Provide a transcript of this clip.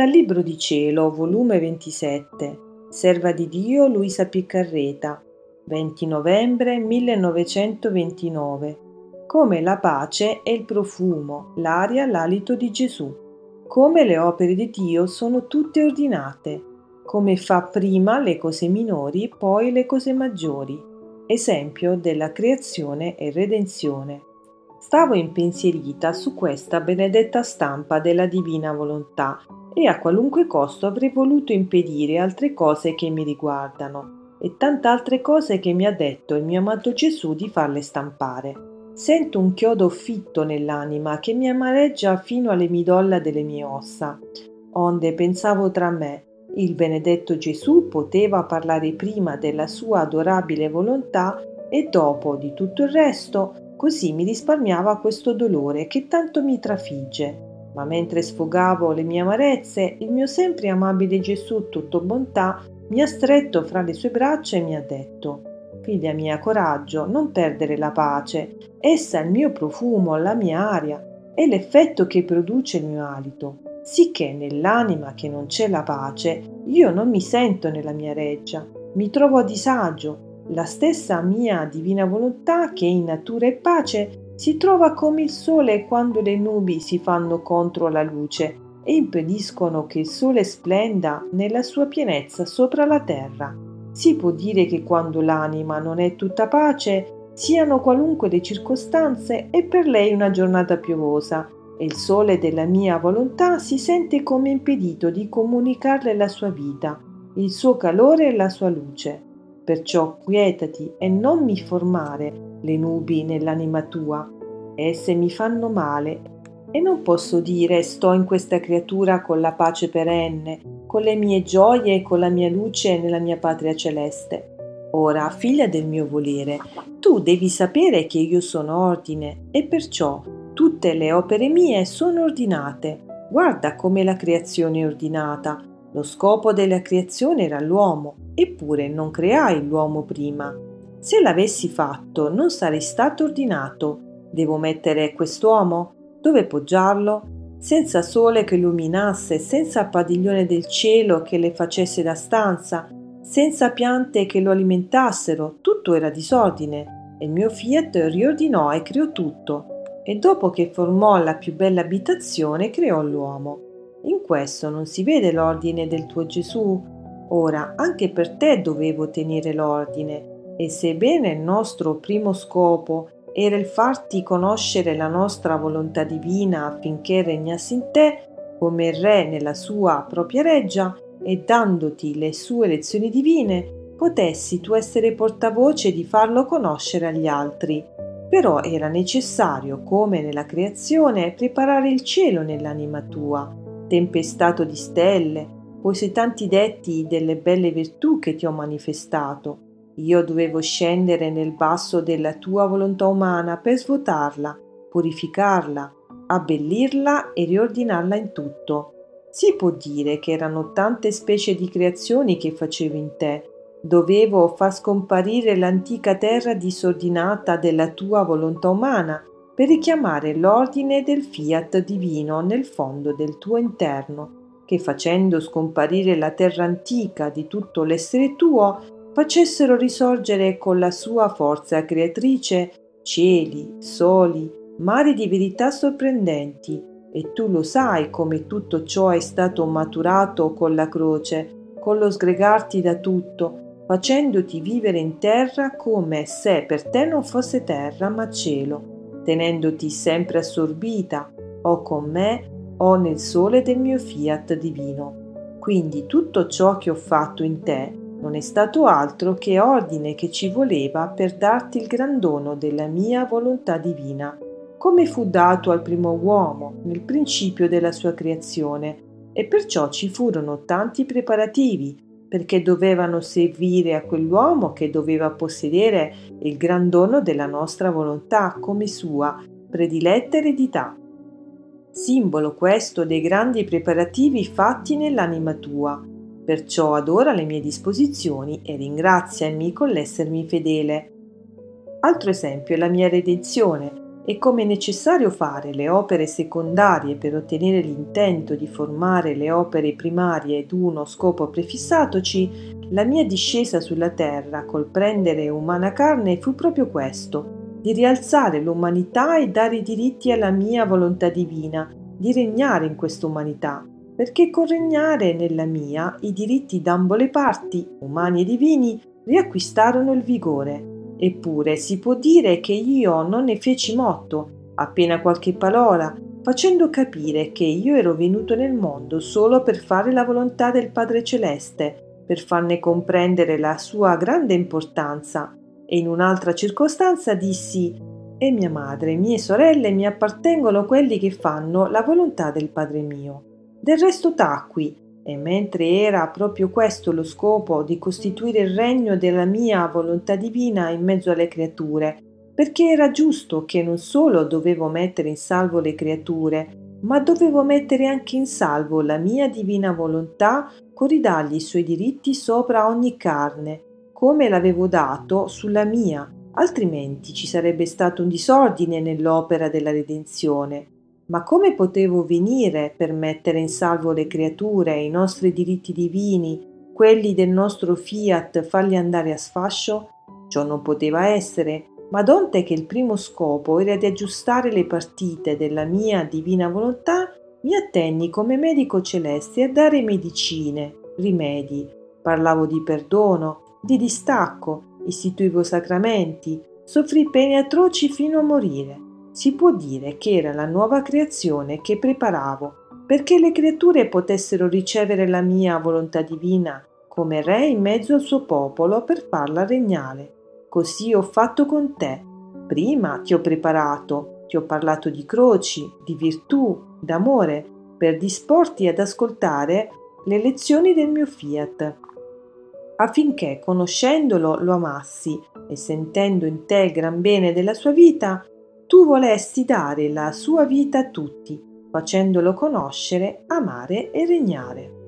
Dal Libro di Cielo, volume 27, Serva di Dio Luisa Piccarreta, 20 novembre 1929. Come la pace è il profumo, l'aria, l'alito di Gesù. Come le opere di Dio sono tutte ordinate. Come fa prima le cose minori, poi le cose maggiori. Esempio della creazione e redenzione. Stavo impensierita su questa benedetta stampa della divina volontà e a qualunque costo avrei voluto impedire altre cose che mi riguardano e tante altre cose che mi ha detto il mio amato Gesù di farle stampare. Sento un chiodo fitto nell'anima che mi amareggia fino alle midolla delle mie ossa. Onde pensavo tra me, il benedetto Gesù poteva parlare prima della sua adorabile volontà e dopo di tutto il resto, così mi risparmiava questo dolore che tanto mi trafigge ma mentre sfogavo le mie amarezze, il mio sempre amabile Gesù, tutto bontà, mi ha stretto fra le sue braccia e mi ha detto Figlia mia, coraggio, non perdere la pace, essa è il mio profumo, la mia aria, è l'effetto che produce il mio alito, sicché nell'anima che non c'è la pace, io non mi sento nella mia reggia, mi trovo a disagio, la stessa mia divina volontà che in natura è pace si trova come il sole quando le nubi si fanno contro la luce e impediscono che il sole splenda nella sua pienezza sopra la terra. Si può dire che quando l'anima non è tutta pace, siano qualunque le circostanze, è per lei una giornata piovosa e il sole della mia volontà si sente come impedito di comunicarle la sua vita, il suo calore e la sua luce. Perciò quietati e non mi formare le nubi nell'anima tua. Esse mi fanno male e non posso dire sto in questa creatura con la pace perenne, con le mie gioie e con la mia luce nella mia patria celeste. Ora, figlia del mio volere, tu devi sapere che io sono ordine e perciò tutte le opere mie sono ordinate. Guarda come la creazione è ordinata. Lo scopo della creazione era l'uomo, eppure non creai l'uomo prima. Se l'avessi fatto, non sarei stato ordinato. Devo mettere quest'uomo? Dove poggiarlo? Senza sole che illuminasse, senza padiglione del cielo che le facesse da stanza, senza piante che lo alimentassero, tutto era disordine. E il mio fiat riordinò e creò tutto. E dopo che formò la più bella abitazione, creò l'uomo. In questo non si vede l'ordine del tuo Gesù? Ora, anche per te dovevo tenere l'ordine e sebbene il nostro primo scopo era il farti conoscere la nostra volontà divina affinché regnassi in te come il Re nella sua propria reggia e dandoti le sue lezioni divine, potessi tu essere portavoce di farlo conoscere agli altri. Però era necessario, come nella creazione, preparare il cielo nell'anima tua, tempestato di stelle, poi sei tanti detti delle belle virtù che ti ho manifestato io dovevo scendere nel basso della tua volontà umana per svuotarla, purificarla, abbellirla e riordinarla in tutto. Si può dire che erano tante specie di creazioni che facevo in te. Dovevo far scomparire l'antica terra disordinata della tua volontà umana per richiamare l'ordine del fiat divino nel fondo del tuo interno, che facendo scomparire la terra antica di tutto l'essere tuo, facessero risorgere con la sua forza creatrice cieli, soli, mari di verità sorprendenti, e tu lo sai come tutto ciò è stato maturato con la croce, con lo sgregarti da tutto, facendoti vivere in terra come se per te non fosse terra ma cielo, tenendoti sempre assorbita, o con me o nel sole del mio fiat divino. Quindi tutto ciò che ho fatto in te non è stato altro che ordine che ci voleva per darti il gran dono della mia volontà divina, come fu dato al primo uomo nel principio della sua creazione, e perciò ci furono tanti preparativi perché dovevano servire a quell'uomo che doveva possedere il gran dono della nostra volontà come sua prediletta eredità. Simbolo questo dei grandi preparativi fatti nell'anima tua, Perciò adora le mie disposizioni e ringraziami con l'essermi fedele. Altro esempio è la mia redenzione. e come è necessario fare le opere secondarie per ottenere l'intento di formare le opere primarie ed uno scopo prefissatoci, la mia discesa sulla terra col prendere umana carne fu proprio questo, di rialzare l'umanità e dare i diritti alla mia volontà divina, di regnare in questa umanità, perché con regnare nella mia i diritti d'ambo le parti, umani e divini, riacquistarono il vigore. Eppure si può dire che io non ne feci motto, appena qualche parola, facendo capire che io ero venuto nel mondo solo per fare la volontà del Padre Celeste, per farne comprendere la sua grande importanza. E in un'altra circostanza dissi e mia madre mie sorelle mi appartengono quelli che fanno la volontà del Padre mio. Del resto tacqui, e mentre era proprio questo lo scopo di costituire il regno della mia volontà divina in mezzo alle creature, perché era giusto che non solo dovevo mettere in salvo le creature, ma dovevo mettere anche in salvo la mia divina volontà con ridargli i suoi diritti sopra ogni carne, come l'avevo dato sulla mia, altrimenti ci sarebbe stato un disordine nell'opera della redenzione ma come potevo venire per mettere in salvo le creature i nostri diritti divini, quelli del nostro fiat, farli andare a sfascio? Ciò non poteva essere, ma donte che il primo scopo era di aggiustare le partite della mia divina volontà, mi attenni come medico celeste a dare medicine, rimedi, parlavo di perdono, di distacco, istituivo sacramenti, soffrì pene atroci fino a morire si può dire che era la nuova creazione che preparavo perché le creature potessero ricevere la mia volontà divina come re in mezzo al suo popolo per farla regnare. Così ho fatto con te. Prima ti ho preparato, ti ho parlato di croci, di virtù, d'amore, per disporti ad ascoltare le lezioni del mio fiat, affinché conoscendolo lo amassi e sentendo in te il gran bene della sua vita, tu volesti dare la sua vita a tutti, facendolo conoscere, amare e regnare.